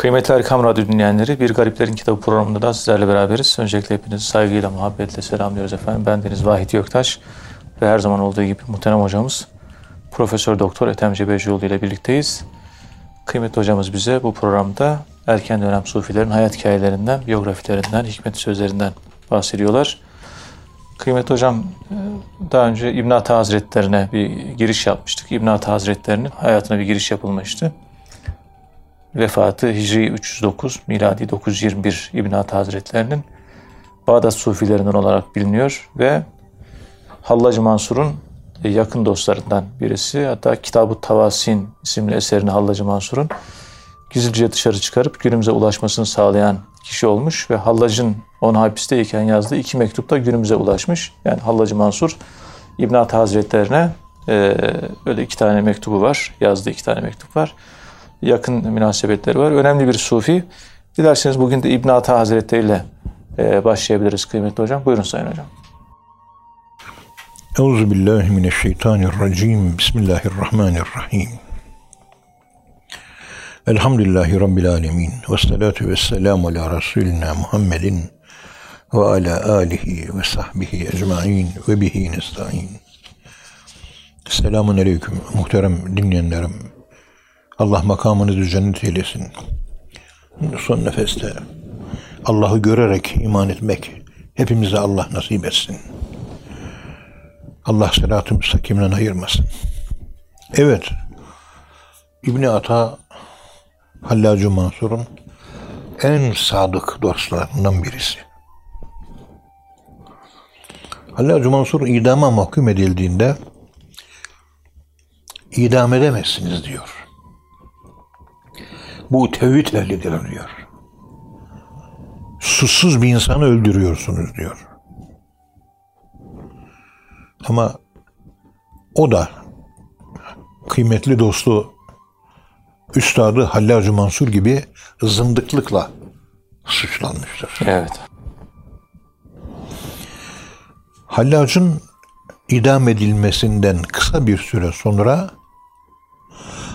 Kıymetli Erkam Radyo dinleyenleri, Bir Gariplerin Kitabı programında da sizlerle beraberiz. Öncelikle hepinizi saygıyla, muhabbetle selamlıyoruz efendim. Ben Deniz Vahit Göktaş ve her zaman olduğu gibi muhterem hocamız Profesör Doktor Ethem Cebecioğlu ile birlikteyiz. Kıymetli hocamız bize bu programda erken dönem sufilerin hayat hikayelerinden, biyografilerinden, hikmet sözlerinden bahsediyorlar. Kıymetli hocam, daha önce İbn Ata Hazretlerine bir giriş yapmıştık. İbn Ata Hazretlerinin hayatına bir giriş yapılmıştı. Vefatı Hicri 309, miladi 921 İbn Ata Hazretlerinin Bağdat Sufilerinden olarak biliniyor ve Hallacı Mansur'un yakın dostlarından birisi. Hatta Kitab-ı Tavasin isimli eserini Hallacı Mansur'un gizlice dışarı çıkarıp günümüze ulaşmasını sağlayan kişi olmuş ve Hallac'ın onu hapisteyken yazdığı iki mektup da günümüze ulaşmış. Yani Hallacı Mansur İbn Ata Hazretlerine e, öyle iki tane mektubu var. Yazdığı iki tane mektup var. Yakın münasebetleri var. Önemli bir sufi. Dilerseniz bugün de İbn Ata Hazretleri ile e, başlayabiliriz kıymetli hocam. Buyurun Sayın Hocam. Euzu billahi mineşşeytanirracim. Bismillahirrahmanirrahim. Elhamdülillahi Rabbil alemin. Ve salatu ve selamu ala Resulina Muhammedin ve ala alihi ve sahbihi ecmain ve bihi nesta'in. Selamun aleyküm muhterem dinleyenlerim. Allah makamınızı cennet eylesin. Son nefeste Allah'ı görerek iman etmek hepimize Allah nasip etsin. Allah sırat-ı müstakimden ayırmasın. Evet, İbni Ata Hallacı Mansur'un en sadık dostlarından birisi. Hallacı Mansur idama mahkum edildiğinde idam edemezsiniz diyor. Bu tevhid ehlidir diyor. Susuz bir insanı öldürüyorsunuz diyor. Ama o da kıymetli dostu Üstadı Hallacı Mansur gibi zındıklıkla suçlanmıştır. Evet. Hallacın idam edilmesinden kısa bir süre sonra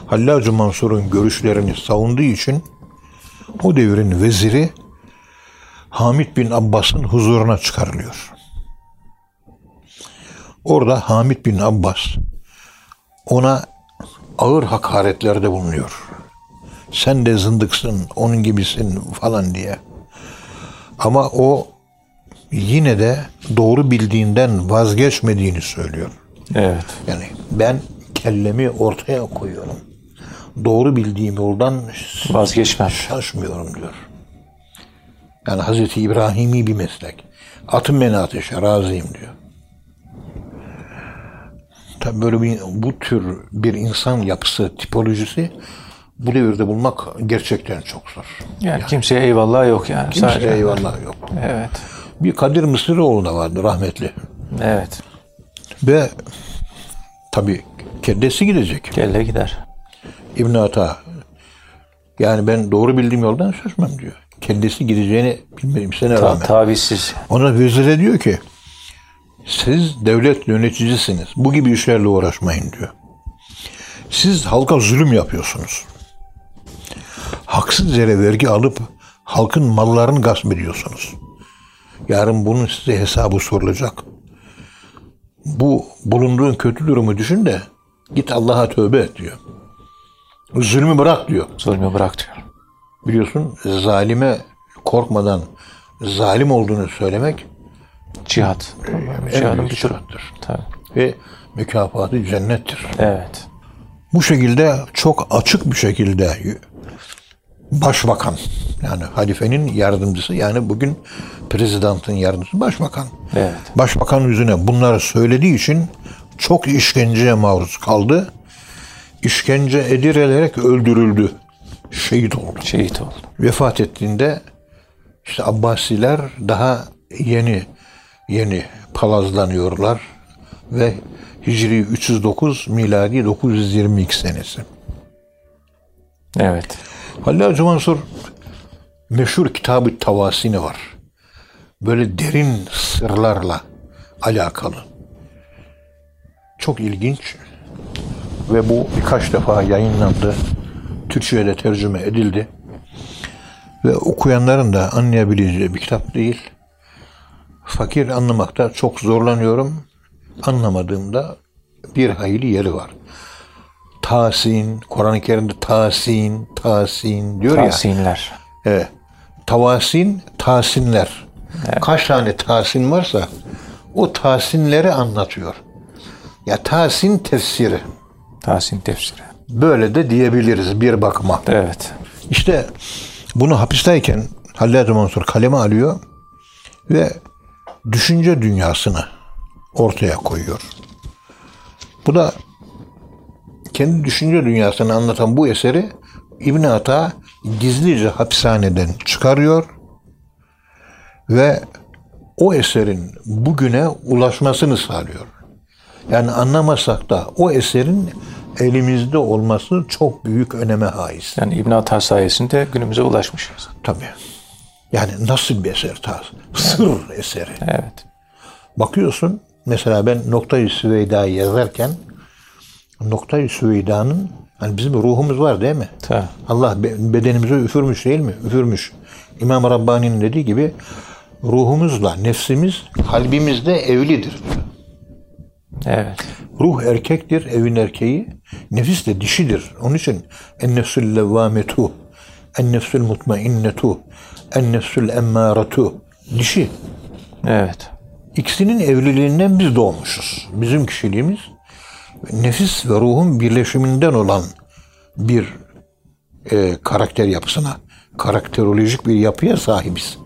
Hallacı Mansur'un görüşlerini savunduğu için o devrin veziri Hamid bin Abbas'ın huzuruna çıkarılıyor. Orada Hamid bin Abbas ona ağır hakaretlerde bulunuyor. Sen de zındıksın, onun gibisin falan diye. Ama o yine de doğru bildiğinden vazgeçmediğini söylüyor. Evet. Yani ben kellemi ortaya koyuyorum. Doğru bildiğim yoldan Vazgeçmem. şaşmıyorum diyor. Yani Hazreti İbrahim'i bir meslek. Atın beni ateşe razıyım diyor. Tabii böyle bir bu tür bir insan yapısı, tipolojisi bu devirde bulmak gerçekten çok zor. Yani, kimseye eyvallah yok yani. Kimseye Sadece. eyvallah yok. Evet. Bir Kadir Mısıroğlu da vardı rahmetli. Evet. Ve tabii kendisi gidecek. Kelle gider. İbn Ata yani ben doğru bildiğim yoldan şaşmam diyor. Kendisi gideceğini bilmemesine Ta- rağmen. tavizsiz. Ona vezire diyor ki siz devlet yöneticisiniz. Bu gibi işlerle uğraşmayın diyor. Siz halka zulüm yapıyorsunuz. Haksız yere vergi alıp halkın mallarını gasp ediyorsunuz. Yarın bunun size hesabı sorulacak. Bu bulunduğun kötü durumu düşün de git Allah'a tövbe et diyor. Zulmü bırak diyor. Zulmü bırak diyor. Biliyorsun zalime korkmadan zalim olduğunu söylemek Cihat. en Cihadın bir cihattır. Tabii. Ve mükafatı cennettir. Evet. Bu şekilde çok açık bir şekilde başbakan yani halifenin yardımcısı yani bugün prezidantin yardımcısı başbakan. Evet. Başbakan yüzüne bunları söylediği için çok işkenceye maruz kaldı. İşkence edilerek öldürüldü. Şehit oldu. Şehit oldu. Vefat ettiğinde işte Abbasiler daha yeni yeni palazlanıyorlar ve Hicri 309 miladi 922 senesi. Evet. Hallacı Mansur meşhur kitabı Tavasini var. Böyle derin sırlarla alakalı. Çok ilginç ve bu birkaç defa yayınlandı. Türkçe'ye de tercüme edildi. Ve okuyanların da anlayabileceği bir kitap değil. Fakir anlamakta çok zorlanıyorum. Anlamadığımda bir hayli yeri var. Tahsin, Kur'an-ı Kerim'de tahsin, tahsin diyor ya. Tahsinler. Evet. Tavasin, tahsinler. Kaç tane tahsin varsa o tahsinleri anlatıyor. Ya tahsin tefsiri. Tahsin tefsiri. Böyle de diyebiliriz bir bakıma. Evet. İşte bunu hapisteyken Hallaj Mansur kaleme alıyor ve düşünce dünyasını ortaya koyuyor. Bu da kendi düşünce dünyasını anlatan bu eseri İbn Ata gizlice hapishaneden çıkarıyor ve o eserin bugüne ulaşmasını sağlıyor. Yani anlamasak da o eserin elimizde olması çok büyük öneme haiz. Yani İbn Atar sayesinde günümüze ulaşmışız. Tabii. Yani nasıl bir eser ta? Sır eseri. Evet. Bakıyorsun mesela ben Noktayı Süveyda'yı yazarken Noktayı Süveyda'nın hani bizim ruhumuz var değil mi? Ta. Allah be- bedenimize üfürmüş değil mi? Üfürmüş. İmam Rabbani'nin dediği gibi ruhumuzla nefsimiz kalbimizde evlidir. diyor. Evet. Ruh erkektir, evin erkeği. Nefis de dişidir. Onun için en nefsül levvametu, en nefsül mutmainnetu, en nefsül emmâretu. Dişi. Evet. İkisinin evliliğinden biz doğmuşuz. Bizim kişiliğimiz nefis ve ruhun birleşiminden olan bir e, karakter yapısına, karakterolojik bir yapıya sahibiz.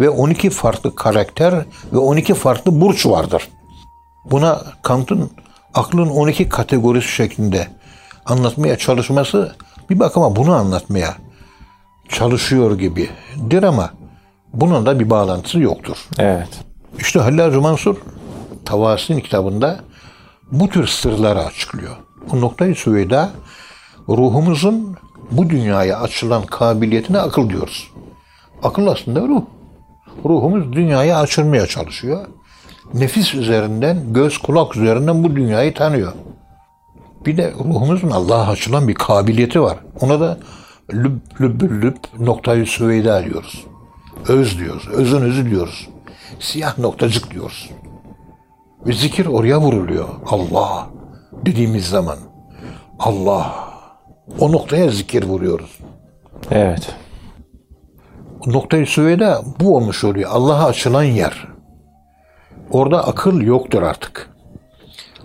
Ve 12 farklı karakter ve 12 farklı burç vardır. Buna Kant'ın aklın 12 kategorisi şeklinde anlatmaya çalışması bir bakıma bunu anlatmaya çalışıyor gibidir ama bunun da bir bağlantısı yoktur. Evet. İşte Hallaj Mansur Tavasin kitabında bu tür sırları açıklıyor. Bu noktayı Süveyda ruhumuzun bu dünyaya açılan kabiliyetine akıl diyoruz. Akıl aslında ruh. Ruhumuz dünyaya açılmaya çalışıyor. Nefis üzerinden, göz kulak üzerinden bu dünyayı tanıyor. Bir de ruhumuzun Allah'a açılan bir kabiliyeti var. Ona da lüb, lübbül lüb noktayı süveyda diyoruz. Öz diyoruz. Özün özü diyoruz. Siyah noktacık diyoruz. Ve zikir oraya vuruluyor. Allah dediğimiz zaman. Allah. O noktaya zikir vuruyoruz. Evet. Noktayı süveyda bu olmuş oluyor. Allah'a açılan yer. Orada akıl yoktur artık.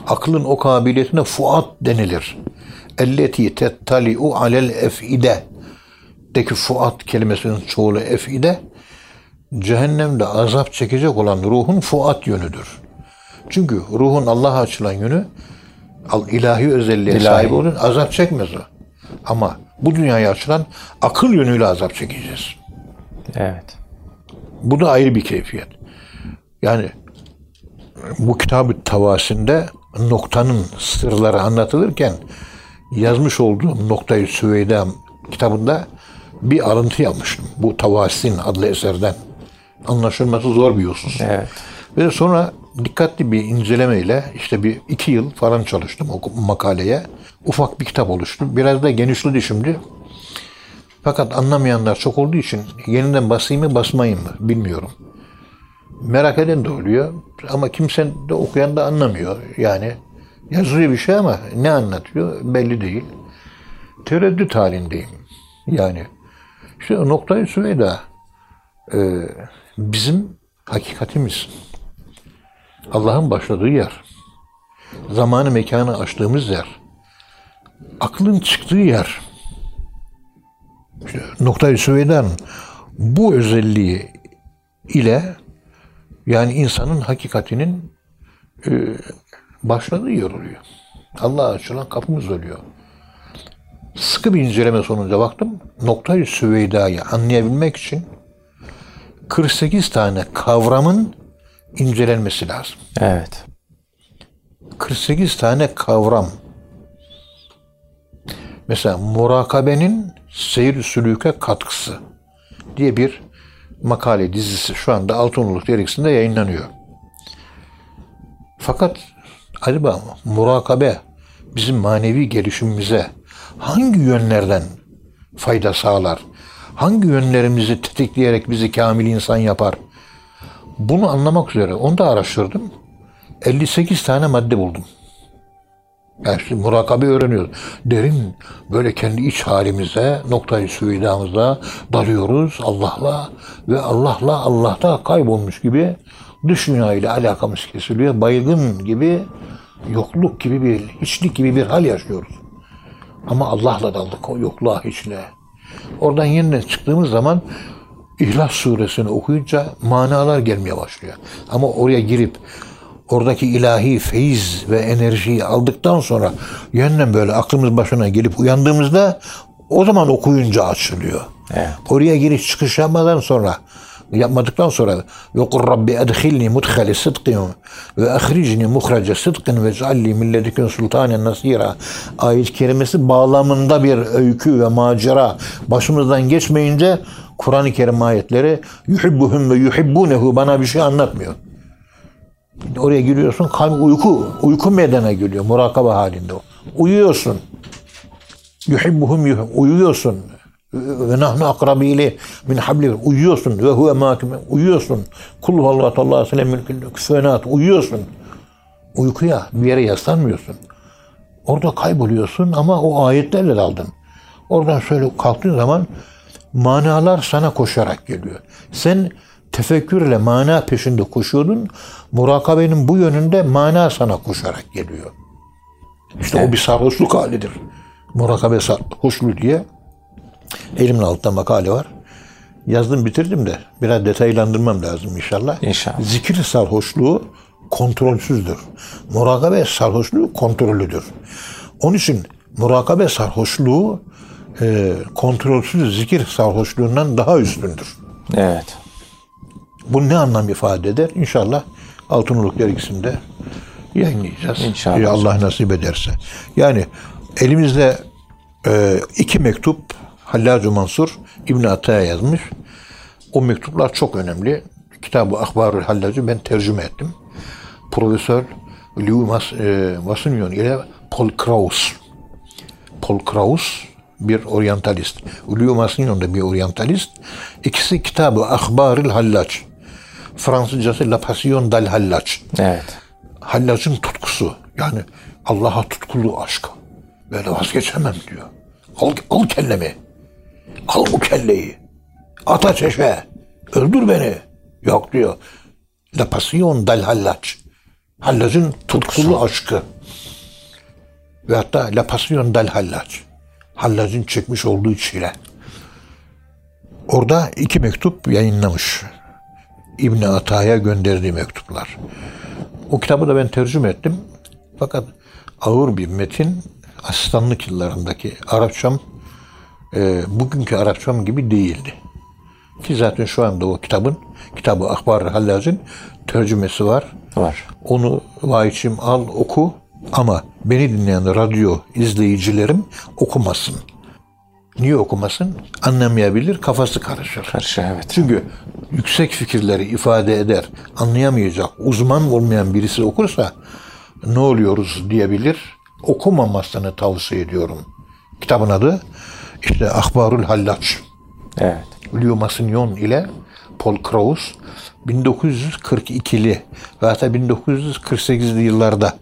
Aklın o kabiliyetine fuat denilir. Elleti tettali'u alel ef'ide. Deki fuat kelimesinin çoğulu ef'ide. Cehennemde azap çekecek olan ruhun fuat yönüdür. Çünkü ruhun Allah'a açılan yönü ilahi özelliğe İlahi. sahip olun azap çekmez o. Ama bu dünyaya açılan akıl yönüyle azap çekeceğiz. Evet. Bu da ayrı bir keyfiyet. Yani bu kitabı tavasinde noktanın sırları anlatılırken yazmış olduğum Noktayı Süveyda kitabında bir alıntı yapmıştım. Bu Tavasin adlı eserden. Anlaşılması zor bir husus. Evet. Ve sonra dikkatli bir incelemeyle işte bir iki yıl falan çalıştım o makaleye. Ufak bir kitap oluştu. Biraz da genişledi şimdi. Fakat anlamayanlar çok olduğu için yeniden basayım mı basmayayım mı bilmiyorum. Merak eden de oluyor ama kimse de okuyan da anlamıyor. Yani yazıyor bir şey ama ne anlatıyor belli değil. Tereddüt halindeyim. Yani işte noktayı Süveyda e, bizim hakikatimiz. Allah'ın başladığı yer. Zamanı mekanı açtığımız yer. Aklın çıktığı yer. İşte Noktayı Süveyda'nın bu özelliği ile yani insanın hakikatinin e, başladığı yer oluyor. Allah'a açılan kapımız oluyor. Sıkı bir inceleme sonucu baktım. Noktayı Süveyda'yı anlayabilmek için 48 tane kavramın incelenmesi lazım. Evet. 48 tane kavram. Mesela murakabenin seyir sülüke katkısı diye bir makale dizisi şu anda Altınoluk dergisinde yayınlanıyor. Fakat acaba murakabe bizim manevi gelişimimize hangi yönlerden fayda sağlar? hangi yönlerimizi tetikleyerek bizi kamil insan yapar? Bunu anlamak üzere onu da araştırdım. 58 tane madde buldum. Yani şimdi murakabe öğreniyoruz. Derin böyle kendi iç halimize, noktayı süvidamıza dalıyoruz Allah'la ve Allah'la Allah'ta kaybolmuş gibi dış dünya ile alakamız kesiliyor. Baygın gibi, yokluk gibi bir, hiçlik gibi bir hal yaşıyoruz. Ama Allah'la daldık o yokluğa hiçle. Oradan yeniden çıktığımız zaman İhlas suresini okuyunca manalar gelmeye başlıyor. Ama oraya girip oradaki ilahi feyiz ve enerjiyi aldıktan sonra yeniden böyle aklımız başına gelip uyandığımızda o zaman okuyunca açılıyor. Evet. Oraya giriş çıkış yapmadan sonra yapmadıktan sonra ve kur rabbi edhilni mudhale sıdkın ve ahricni muhrace sıdkın ve cealli milledikün sultanen nasira ayet kerimesi bağlamında bir öykü ve macera başımızdan geçmeyince Kur'an-ı Kerim ayetleri yuhibbuhum ve yuhibbunehu bana bir şey anlatmıyor. Oraya giriyorsun kalp uyku, uyku meydana geliyor murakaba halinde. Uyuyorsun. Yuhibbuhum yuhib, uyuyorsun. Ve nahnu akrabili min habli uyuyorsun ve huve makim uyuyorsun. Kul huvallahu aleyhi ve sellem küfenat uyuyorsun. Uykuya bir yere yaslanmıyorsun. Orada kayboluyorsun ama o ayetlerle daldın. Oradan şöyle kalktığın zaman manalar sana koşarak geliyor. Sen tefekkürle mana peşinde koşuyordun. Murakabenin bu yönünde mana sana koşarak geliyor. İşte o bir sarhoşluk halidir. Murakabe sarhoşluğu diye elimin altında makale var. Yazdım bitirdim de biraz detaylandırmam lazım inşallah. İnşallah. Zikir sarhoşluğu kontrolsüzdür. Murakabe sarhoşluğu kontrollüdür. Onun için murakabe sarhoşluğu e, kontrolsüz zikir sarhoşluğundan daha üstündür. Evet. Bu ne anlam ifade eder? İnşallah Altınoluk dergisinde yayınlayacağız. İnşallah. Allah nasip ederse. Yani elimizde e, iki mektup Hallacı Mansur İbn Ata'ya yazmış. O mektuplar çok önemli. Kitabı Ahbarül Hallacı ben tercüme ettim. Profesör Louis Mas, e, ile Paul Kraus. Paul Kraus bir oryantalist. Louis Massignon da bir oryantalist. İkisi kitabı Ahbarül Hallac. Fransızcası La Passion del Hallac. Evet. Hallacın tutkusu. Yani Allah'a tutkulu aşk. Böyle vazgeçemem diyor. Al, al kellemi. Al bu kelleyi. At ateşe. Öldür beni. Yok diyor. La Passion del Hallac. Hallacın tutkulu aşkı. Ve hatta La Passion del Hallac. Hallacın çekmiş olduğu çile. Orada iki mektup yayınlamış. İbn Ata'ya gönderdiği mektuplar. O kitabı da ben tercüme ettim. Fakat ağır bir metin asistanlık yıllarındaki Arapçam e, bugünkü Arapçam gibi değildi. Ki zaten şu anda o kitabın, kitabı Ahbar Hallac'ın tercümesi var. Var. Onu vahiyçim al oku ama beni dinleyen radyo izleyicilerim okumasın. Niye okumasın? Anlamayabilir, kafası karışır. Karşı evet. Çünkü yüksek fikirleri ifade eder, anlayamayacak, uzman olmayan birisi okursa ne oluyoruz diyebilir. Okumamasını tavsiye ediyorum. Kitabın adı işte Ahbarul Hallaç. Evet. Leo Massignon ile Paul Kraus 1942'li ve hatta 1948'li yıllarda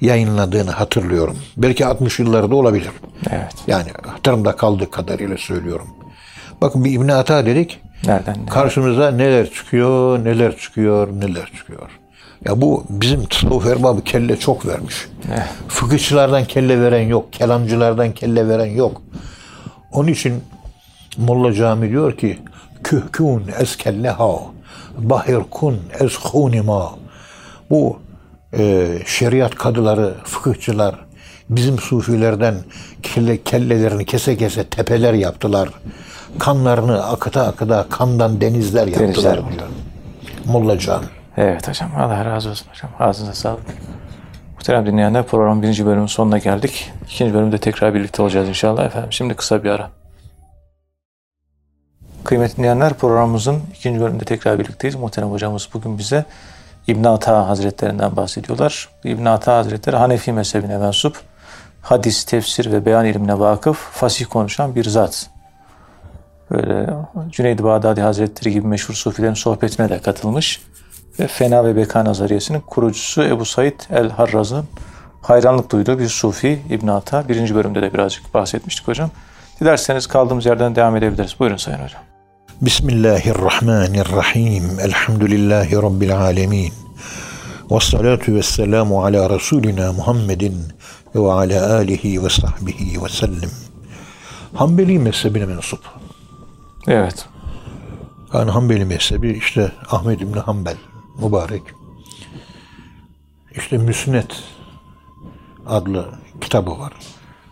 yayınladığını hatırlıyorum. Belki 60 yıllarda olabilir. Evet. Yani hatırımda kaldığı kadarıyla söylüyorum. Bakın bir İbn Ata dedik. Nereden? ne? Karşımıza neler çıkıyor, neler çıkıyor, neler çıkıyor. Ya bu bizim tasavvuf erbabı kelle çok vermiş. Evet. Fıkıhçılardan kelle veren yok, kelamcılardan kelle veren yok. Onun için Molla Cami diyor ki kühkün ez kelleha bahir kun ez hunima bu e, şeriat kadıları, fıkıhçılar bizim sufilerden kelle, kellelerini kese kese tepeler yaptılar. Kanlarını akıta akıta kandan denizler yaptılar Denizler. Molla Cami. Evet hocam. Allah razı olsun hocam. Ağzınıza sağlık. Muhterem dinleyenler programın birinci bölümün sonuna geldik. İkinci bölümde tekrar birlikte olacağız inşallah efendim. Şimdi kısa bir ara. Kıymetli dinleyenler programımızın ikinci bölümünde tekrar birlikteyiz. Muhterem hocamız bugün bize İbn Ata Hazretlerinden bahsediyorlar. İbn Ata Hazretleri Hanefi mezhebine mensup, hadis, tefsir ve beyan ilmine vakıf, fasih konuşan bir zat. böyle Cüneyd-i Bağdadi Hazretleri gibi meşhur sufilerin sohbetine de katılmış. Ve Fena ve Beka Nazariyesi'nin kurucusu Ebu Said el-Harraz'ın hayranlık duyduğu bir sufi İbn Ata. Birinci bölümde de birazcık bahsetmiştik hocam. Dilerseniz kaldığımız yerden devam edebiliriz. Buyurun Sayın Hocam. Bismillahirrahmanirrahim. Elhamdülillahi Rabbil alemin. Ve salatu ve selamu ala Resulina Muhammedin ve ala alihi ve sahbihi ve sellem. Hanbeli mezhebine mensup. Evet. Yani Hanbeli mezhebi işte Ahmed İbni Hanbel mübarek. İşte Müsnet adlı kitabı var.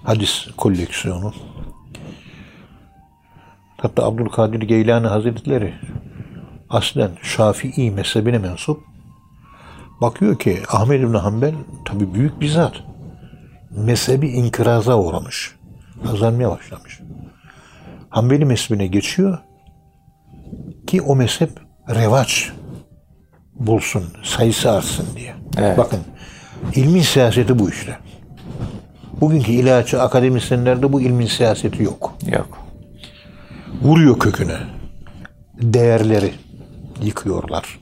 Hadis koleksiyonu. Hatta Abdülkadir Geylani Hazretleri aslen Şafii mezhebine mensup. Bakıyor ki Ahmed İbni Hanbel tabi büyük bir zat. Mezhebi inkıraza uğramış. Azalmaya başlamış. Hanbeli mezhebine geçiyor ki o mezhep revaç bulsun, sayısı artsın diye. Evet. Bakın ilmin siyaseti bu işte. Bugünkü ilaççı akademisyenlerde bu ilmin siyaseti yok. Yok. Vuruyor köküne. Değerleri yıkıyorlar.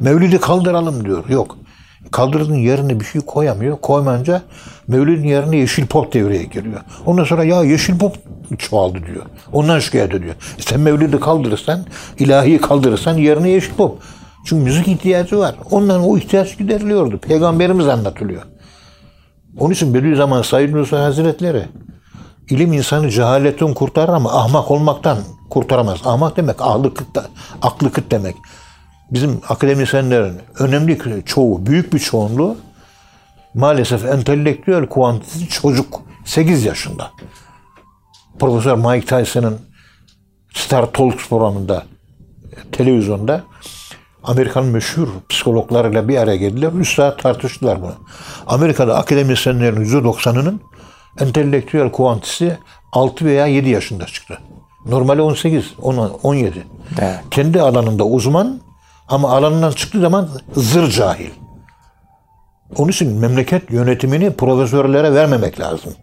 Mevlidi kaldıralım diyor. Yok. Kaldırdığın yerine bir şey koyamıyor. Koymayınca Mevlidin yerine yeşil pop devreye giriyor. Ondan sonra ya yeşil pop çoğaldı diyor. Ondan şikayet ediyor. E sen Mevlid'i kaldırırsan, ilahiyi kaldırırsan yerine yeşil pop. Çünkü müzik ihtiyacı var. Ondan o ihtiyaç gideriliyordu. Peygamberimiz anlatılıyor. Onun için Bediüzzaman Said Nursi Hazretleri ilim insanı cehaletten kurtarır ama ahmak olmaktan kurtaramaz. Ahmak demek aklı kıt, aklı kıt demek. Bizim akademisyenlerin önemli çoğu, büyük bir çoğunluğu maalesef entelektüel kuantiti çocuk. 8 yaşında. Profesör Mike Tyson'ın Star Talks programında televizyonda Amerikan meşhur psikologlarıyla bir araya geldiler. Üç saat tartıştılar bunu. Amerika'da akademisyenlerin %90'ının entelektüel kuantisi 6 veya 7 yaşında çıktı. Normali 18, 10, 17. Evet. Kendi alanında uzman ama alanından çıktığı zaman zır cahil. Onun için memleket yönetimini profesörlere vermemek lazım.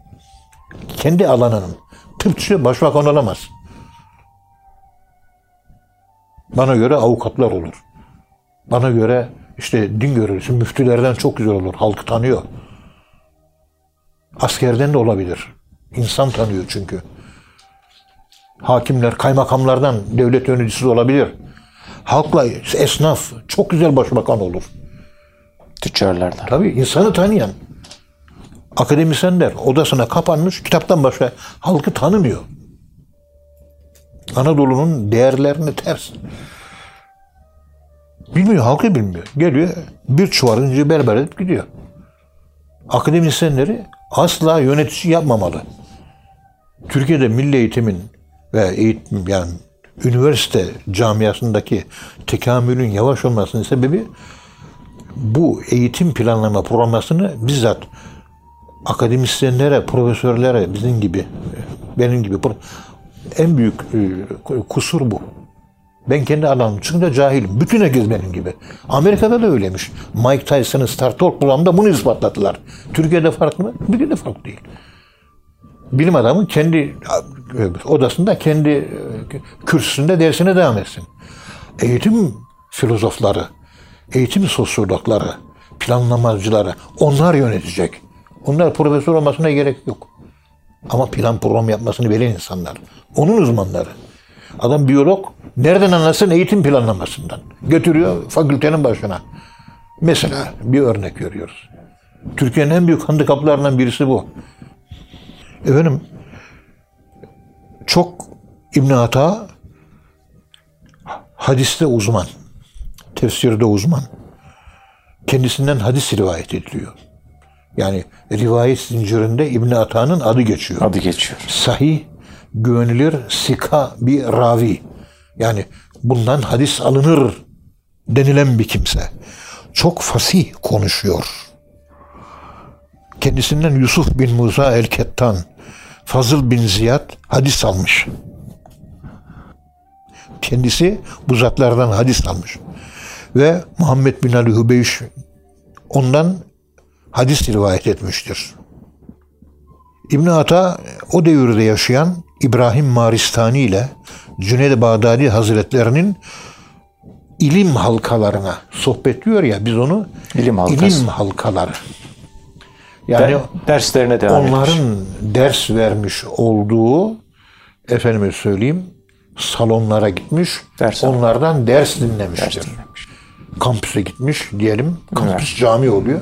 Kendi alanının. Tıpçı başbakan olamaz. Bana göre avukatlar olur. Bana göre işte din görevlisi müftülerden çok güzel olur. Halkı tanıyor. Askerden de olabilir. İnsan tanıyor çünkü. Hakimler, kaymakamlardan devlet yöneticisi olabilir. Halkla esnaf çok güzel başbakan olur. Tüccarlardan. Tabii insanı tanıyan. Akademisyenler odasına kapanmış, kitaptan başka halkı tanımıyor. Anadolu'nun değerlerini ters. Bilmiyor, halkı bilmiyor. Geliyor, bir çuval inci berber edip gidiyor. Akademisyenleri asla yönetici yapmamalı. Türkiye'de milli eğitimin ve eğitim yani üniversite camiasındaki tekamülün yavaş olmasının sebebi bu eğitim planlama programmasını bizzat akademisyenlere, profesörlere bizim gibi, benim gibi en büyük e, kusur bu. Ben kendi alanım çıkınca cahilim. Bütün herkes benim gibi. Amerika'da da öyleymiş. Mike Tyson'ın Star Talk programında bunu ispatladılar. Türkiye'de farklı mı? Türkiye'de farklı değil. Bilim adamı kendi odasında, kendi kürsüsünde dersine devam etsin. Eğitim filozofları, eğitim sosyologları, planlamacıları onlar yönetecek. Onlar profesör olmasına gerek yok. Ama plan program yapmasını bilen insanlar. Onun uzmanları. Adam biyolog nereden anlasın eğitim planlamasından. Götürüyor fakültenin başına. Mesela bir örnek görüyoruz. Türkiye'nin en büyük handikaplarından birisi bu. Efendim çok İbn Ata hadiste uzman, tefsirde uzman. Kendisinden hadis rivayet ediliyor. Yani rivayet zincirinde İbn Ata'nın adı geçiyor. Adı geçiyor. Sahih, güvenilir, sika bir ravi. Yani bundan hadis alınır denilen bir kimse. Çok fasih konuşuyor. Kendisinden Yusuf bin Musa el-Kettan, Fazıl bin Ziyad hadis almış. Kendisi bu zatlardan hadis almış. Ve Muhammed bin Ali Hübeyş ondan hadis rivayet etmiştir. İbn Ata o devirde yaşayan İbrahim Maristani ile Cüneyd Bağdadi Hazretlerinin ilim halkalarına sohbet diyor ya biz onu İlim halkası. ilim halkaları. Yani Der- derslerine devam etmiş. onların ders vermiş olduğu efendime söyleyeyim salonlara gitmiş. Ders onlardan ders dinlemiştir. Ders dinlemiş. Kampüse gitmiş diyelim. Kampüs Evet. cami oluyor.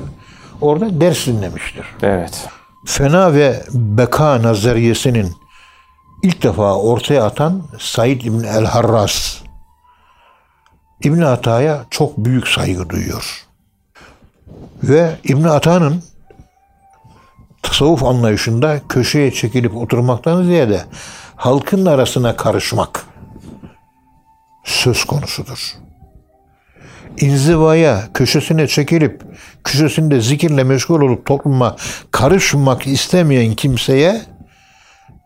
Orada ders dinlemiştir. Evet. Fena ve beka nazariyesinin ilk defa ortaya atan Said İbn el-Harras İbn Ata'ya çok büyük saygı duyuyor. Ve İbn Ata'nın tasavvuf anlayışında köşeye çekilip oturmaktan ziyade halkın arasına karışmak söz konusudur. İnzivaya, köşesine çekilip köşesinde zikirle meşgul olup topluma karışmak istemeyen kimseye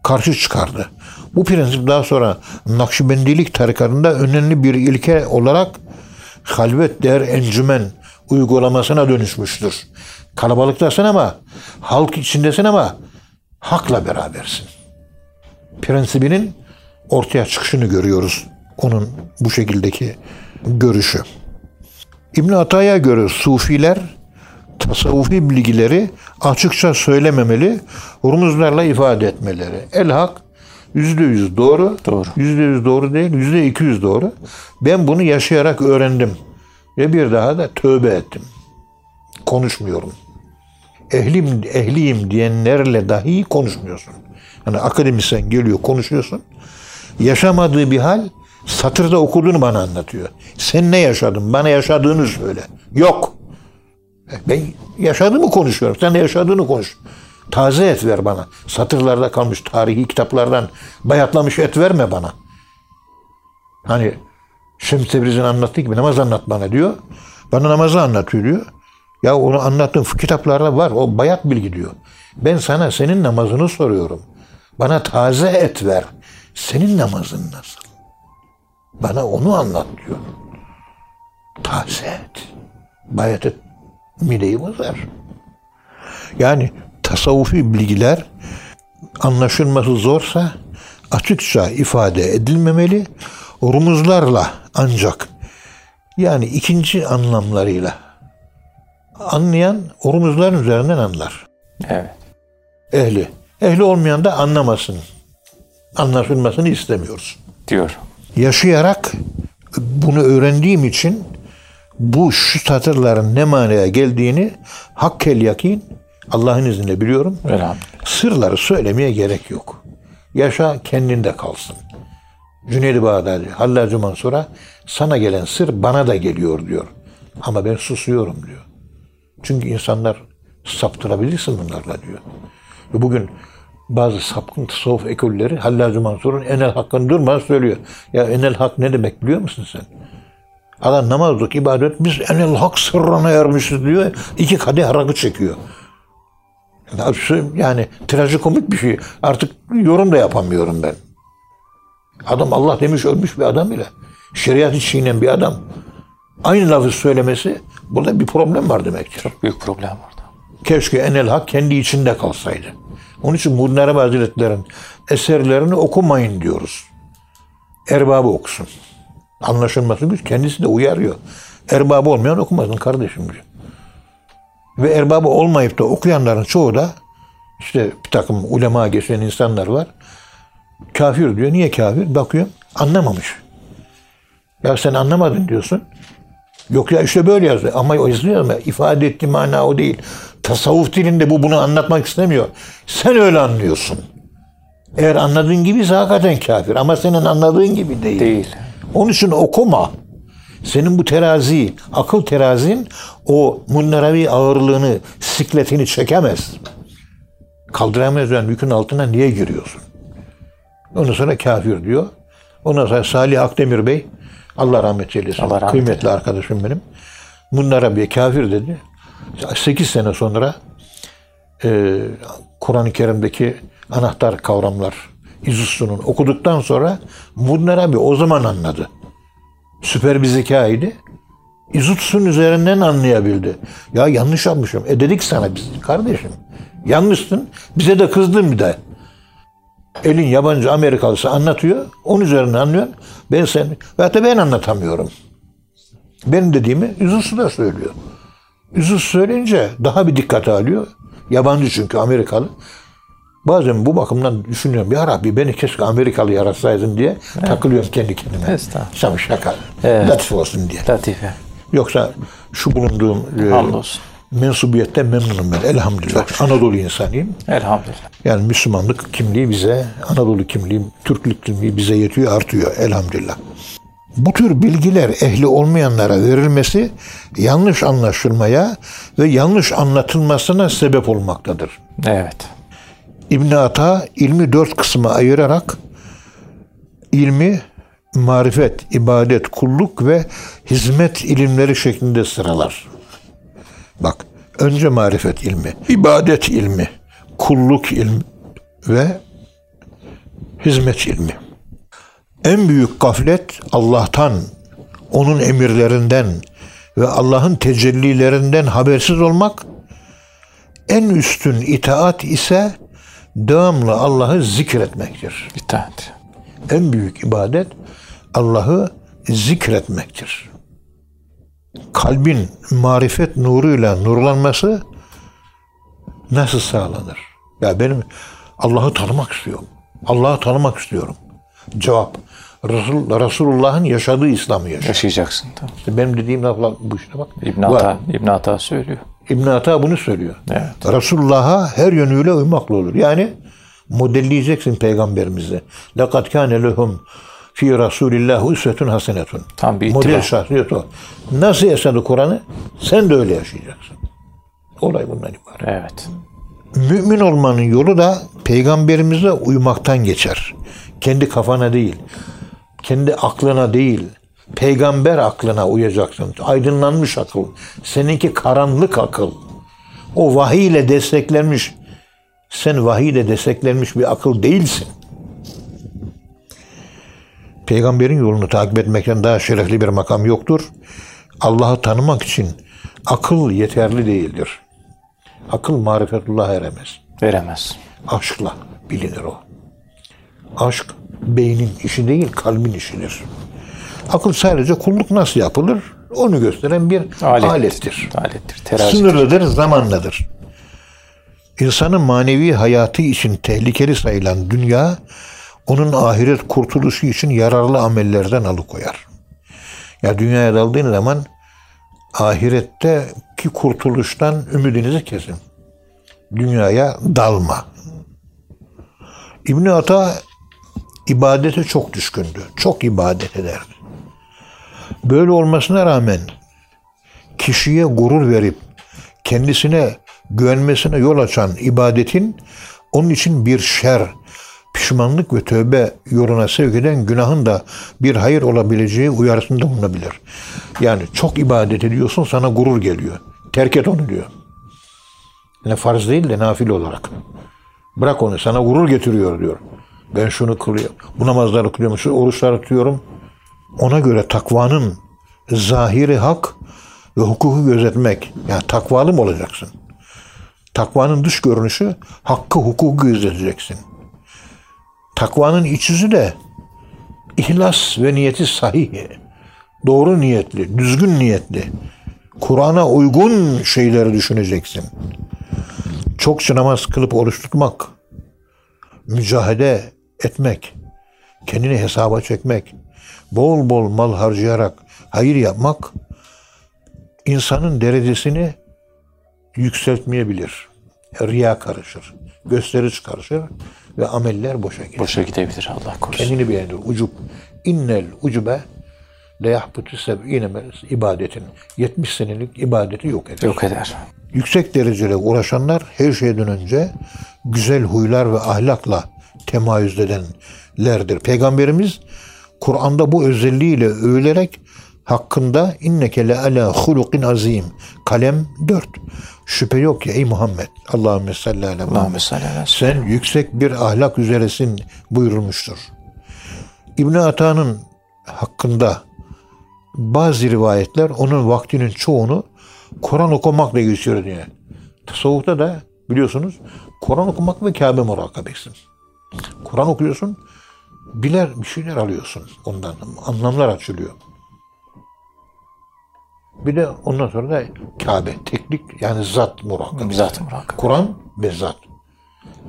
karşı çıkardı. Bu prensip daha sonra Nakşibendilik tarikatında önemli bir ilke olarak halvet der encümen uygulamasına dönüşmüştür. Kalabalıktasın ama halk içindesin ama hakla berabersin. Prensibinin ortaya çıkışını görüyoruz. Onun bu şekildeki görüşü. İbn Ata'ya göre sufiler tasavvufi bilgileri açıkça söylememeli, rumuzlarla ifade etmeleri. El hak yüzde yüz doğru, yüzde yüz doğru değil, yüzde iki yüz doğru. Ben bunu yaşayarak öğrendim ve bir daha da tövbe ettim. Konuşmuyorum. Ehlim, ehliyim diyenlerle dahi konuşmuyorsun. Hani akademisyen geliyor konuşuyorsun. Yaşamadığı bir hal satırda okuduğunu bana anlatıyor. Sen ne yaşadın? Bana yaşadığını söyle. Yok. Ben yaşadığımı konuşuyorum. Sen de yaşadığını konuş. Taze et ver bana. Satırlarda kalmış tarihi kitaplardan bayatlamış et verme bana. Hani Şems Tebriz'in anlattığı gibi namaz anlat bana diyor. Bana namazı anlatıyor diyor. Ya onu anlattığım kitaplarda var. O bayat bilgi diyor. Ben sana senin namazını soruyorum. Bana taze et ver. Senin namazın nasıl? Bana onu anlat diyor. Taze et. Bayat et. Mideyi bozar. Yani tasavvufi bilgiler anlaşılması zorsa açıkça ifade edilmemeli. Rumuzlarla ancak yani ikinci anlamlarıyla anlayan rumuzların üzerinden anlar. Evet. Ehli. Ehli olmayan da anlamasın. Anlaşılmasını istemiyoruz. Diyor. Yaşayarak bunu öğrendiğim için bu şu satırların ne manaya geldiğini hakkel yakin Allah'ın izniyle biliyorum. Sırları söylemeye gerek yok. Yaşa kendinde kalsın. Cüneyd-i Bağdadi, Hallacı Mansur'a sana gelen sır bana da geliyor diyor. Ama ben susuyorum diyor. Çünkü insanlar saptırabilirsin bunlarla diyor. Ve bugün bazı sapkın tasavvuf ekolleri Hallacı Mansur'un enel hakkını durmadan söylüyor. Ya enel hak ne demek biliyor musun sen? Adam namazlık, ibadet, biz enel hak sırrına ermişiz diyor. İki kadeh rakı çekiyor. Yani trajikomik bir şey. Artık yorum da yapamıyorum ben. Adam Allah demiş ölmüş bir adam bile. Şeriatı çiğnen bir adam. Aynı lafı söylemesi burada bir problem var demektir. Büyük problem orada. Keşke enel hak kendi içinde kalsaydı. Onun için Muhyiddin Arabi Hazretleri'nin eserlerini okumayın diyoruz. Erbabı okusun. Anlaşılması güç. Kendisi de uyarıyor. Erbabı olmayan okumasın kardeşim diyor. Ve erbabı olmayıp da okuyanların çoğu da işte bir takım ulema geçen insanlar var. Kafir diyor. Niye kafir? Bakıyor. Anlamamış. Ya sen anlamadın diyorsun. Yok ya işte böyle yazıyor. Ama o yazıyor ama ifade ettiği mana o değil. Tasavvuf dilinde bu bunu anlatmak istemiyor. Sen öyle anlıyorsun. Eğer anladığın gibiyse hakikaten kafir. Ama senin anladığın gibi değil. Değil. Onun için okuma. Senin bu terazi, akıl terazin o munnaravi ağırlığını, sikletini çekemez. Kaldıramayacağın yükün altına niye giriyorsun? Ondan sonra kafir diyor. Ondan sonra Salih Akdemir Bey, Allah rahmet eylesin, Allah rahmet kıymetli arkadaşım benim. Munnarabi'ye kafir dedi. 8 sene sonra e, Kur'an-ı Kerim'deki anahtar kavramlar İzustu'nun okuduktan sonra Muhyiddin Arabi o zaman anladı. Süper bir zekaydı. İzutsun üzerinden anlayabildi. Ya yanlış yapmışım. E dedik sana biz kardeşim. Yanlışsın. Bize de kızdın bir de. Elin yabancı Amerikalısı anlatıyor. Onun üzerine anlıyor. Ben sen ve da ben anlatamıyorum. Benim dediğimi Üzüsü de söylüyor. Üzüsü söyleyince daha bir dikkate alıyor. Yabancı çünkü Amerikalı. Bazen bu bakımdan düşünüyorum. Ya Rabbi beni keşke Amerikalı yaratsaydın diye takılıyorum kendi kendime. Estağfurullah. Şaka. Evet. Latif olsun diye. Latife. Yoksa şu bulunduğum e, Hamdolsun. mensubiyetten memnunum ben elhamdülillah. Anadolu insanıyım. Elhamdülillah. Yani Müslümanlık kimliği bize, Anadolu kimliği, Türklük kimliği bize yetiyor, artıyor elhamdülillah. Bu tür bilgiler ehli olmayanlara verilmesi yanlış anlaşılmaya ve yanlış anlatılmasına sebep olmaktadır. Evet. İbn Ata ilmi dört kısma ayırarak ilmi marifet, ibadet, kulluk ve hizmet ilimleri şeklinde sıralar. Bak, önce marifet ilmi, ibadet ilmi, kulluk ilmi ve hizmet ilmi. En büyük gaflet Allah'tan, onun emirlerinden ve Allah'ın tecellilerinden habersiz olmak. En üstün itaat ise devamlı Allah'ı zikretmektir. İtaat. En büyük ibadet Allah'ı zikretmektir kalbin marifet nuruyla nurlanması nasıl sağlanır? Ya benim Allah'ı tanımak istiyorum. Allah'ı tanımak istiyorum. Cevap. Resul, Resulullah'ın yaşadığı İslam'ı yaşa. Yaşayacaksın. Tamam. Benim dediğim laflar bu işte bak. İbn Ata, İbn Ata söylüyor. İbn Ata bunu söylüyor. Evet. Resulullah'a her yönüyle uymakla olur. Yani modelleyeceksin peygamberimizi. Lekat kâne lehum fi Rasulillah üsvetun hasenetun. Tam bir Model ittiba. şahsiyet o. Nasıl yaşadı Kur'an'ı? Sen de öyle yaşayacaksın. Olay bundan ibaret. Evet. Mümin olmanın yolu da peygamberimize uymaktan geçer. Kendi kafana değil, kendi aklına değil, peygamber aklına uyacaksın. Aydınlanmış akıl. Seninki karanlık akıl. O vahiy ile desteklenmiş. Sen vahiy ile desteklenmiş bir akıl değilsin. Peygamberin yolunu takip etmekten daha şerefli bir makam yoktur. Allah'ı tanımak için akıl yeterli değildir. Akıl marifetullah eremez. Veremez. Aşkla bilinir o. Aşk beynin işi değil, kalbin işidir. Akıl sadece kulluk nasıl yapılır onu gösteren bir Alettir. alettir. Alettir. Terazi. Sınırlıdır, zamanladır. İnsanın manevi hayatı için tehlikeli sayılan dünya, onun ahiret kurtuluşu için yararlı amellerden alıkoyar. Ya dünyaya daldığın zaman ahiretteki kurtuluştan ümidinizi kesin. Dünyaya dalma. İbn Ata ibadete çok düşkündü. Çok ibadet ederdi. Böyle olmasına rağmen kişiye gurur verip kendisine güvenmesine yol açan ibadetin onun için bir şer, pişmanlık ve tövbe yoluna sevk eden günahın da bir hayır olabileceği uyarısında bulunabilir. Yani çok ibadet ediyorsun sana gurur geliyor. Terk et onu diyor. Ne farz değil de nafile olarak. Bırak onu sana gurur getiriyor diyor. Ben şunu kılıyorum. Bu namazları kılıyorum. Şu oruçları tutuyorum. Ona göre takvanın zahiri hak ve hukuku gözetmek. Yani takvalı mı olacaksın? Takvanın dış görünüşü hakkı hukuku gözeteceksin. Takvanın iç yüzü de ihlas ve niyeti sahih. Doğru niyetli, düzgün niyetli. Kur'an'a uygun şeyleri düşüneceksin. Çokça namaz kılıp oruç tutmak, mücahede etmek, kendini hesaba çekmek, bol bol mal harcayarak hayır yapmak insanın derecesini yükseltmeyebilir. Riya karışır, gösteriş karışır ve ameller boşa gider. Boşa gidebilir Allah korusun. Kendini beğenir. Ucub. İnnel ucube le yahbutu seb'ine ibadetin. 70 senelik ibadeti yok eder. Yok eder. Yüksek derecede uğraşanlar her şeyden önce güzel huylar ve ahlakla temayüz edenlerdir. Peygamberimiz Kur'an'da bu özelliğiyle övülerek hakkında inneke le ala hulukin azim. Kalem 4. Şüphe yok ki ey Muhammed. Allahümme salli ala Muhammed. Sen yüksek bir ahlak üzeresin buyurulmuştur. İbn Ata'nın hakkında bazı rivayetler onun vaktinin çoğunu Kur'an okumakla geçiyor diye. Tasavvufta da Biliyorsunuz Kur'an okumak ve Kabe murakabesi. Kur'an okuyorsun, biler bir şeyler alıyorsun ondan. Anlamlar açılıyor. Bir de ondan sonra da Kabe, teknik yani zat murakabesi. Zat murakabe. Kur'an ve zat.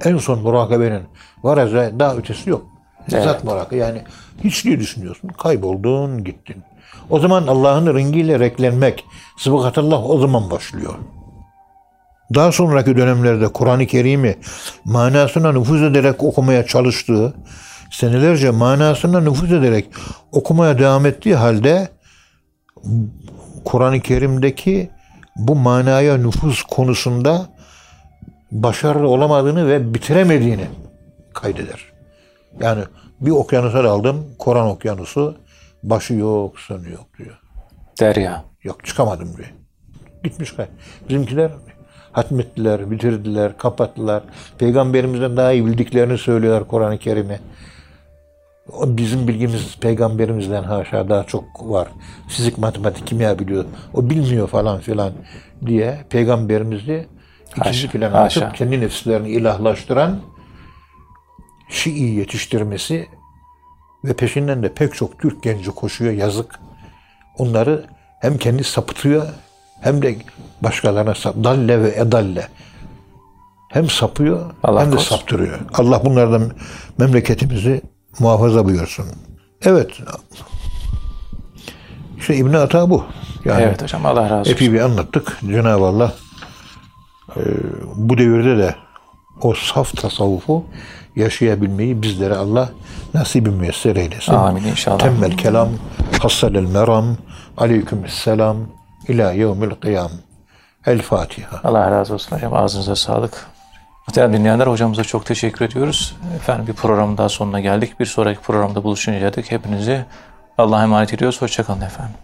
En son murakabenin var ya daha ötesi yok. Evet. Zat murakabe yani hiçliği düşünüyorsun. Kayboldun gittin. O zaman Allah'ın rengiyle renklenmek, sıbıkatullah o zaman başlıyor. Daha sonraki dönemlerde Kur'an-ı Kerim'i manasına nüfuz ederek okumaya çalıştığı, senelerce manasına nüfuz ederek okumaya devam ettiği halde Kur'an-ı Kerim'deki bu manaya nüfuz konusunda başarılı olamadığını ve bitiremediğini kaydeder. Yani bir okyanusa daldım, Kur'an okyanusu, başı yok, sonu yok diyor. Derya. Yok çıkamadım buraya. Gitmiş kay. Bizimkiler hatmettiler, bitirdiler, kapattılar. Peygamberimizden daha iyi bildiklerini söylüyorlar Kur'an-ı Kerim'i. Bizim bilgimiz peygamberimizden haşa daha çok var. Fizik, matematik, kimya biliyor. O bilmiyor falan filan diye peygamberimizi ikinci Haşa, plana atıp kendi nefislerini ilahlaştıran Şii yetiştirmesi ve peşinden de pek çok Türk genci koşuyor yazık. Onları hem kendi sapıtıyor hem de başkalarına sap, dalle ve edalle. Hem sapıyor Allah hem de korusun. saptırıyor. Allah bunlardan memleketimizi muhafaza buyursun. Evet. İşte İbn Ata bu. Yani Evet hocam Allah razı olsun. epey bir anlattık. Cenab-ı Allah e, bu devirde de o saf tasavvufu yaşayabilmeyi bizlere Allah nasip-i müyesser eylesin. Amin inşallah. Temmel kelam, hassalel meram, aleykümselam, ila yevmil kıyam. El Fatiha. Allah razı olsun hocam. Ağzınıza sağlık. Muhterem dinleyenler hocamıza çok teşekkür ediyoruz. Efendim bir programın daha sonuna geldik. Bir sonraki programda buluşuncaya dek hepinizi Allah'a emanet ediyoruz. Hoşçakalın efendim.